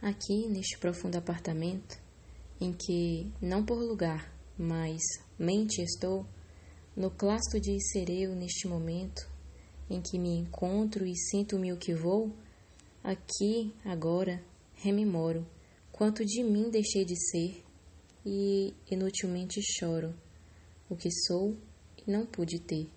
Aqui, neste profundo apartamento, em que, não por lugar, mas mente estou, no clasto de Isereu neste momento, em que me encontro e sinto-me o que vou, aqui, agora, rememoro quanto de mim deixei de ser e inutilmente choro o que sou e não pude ter.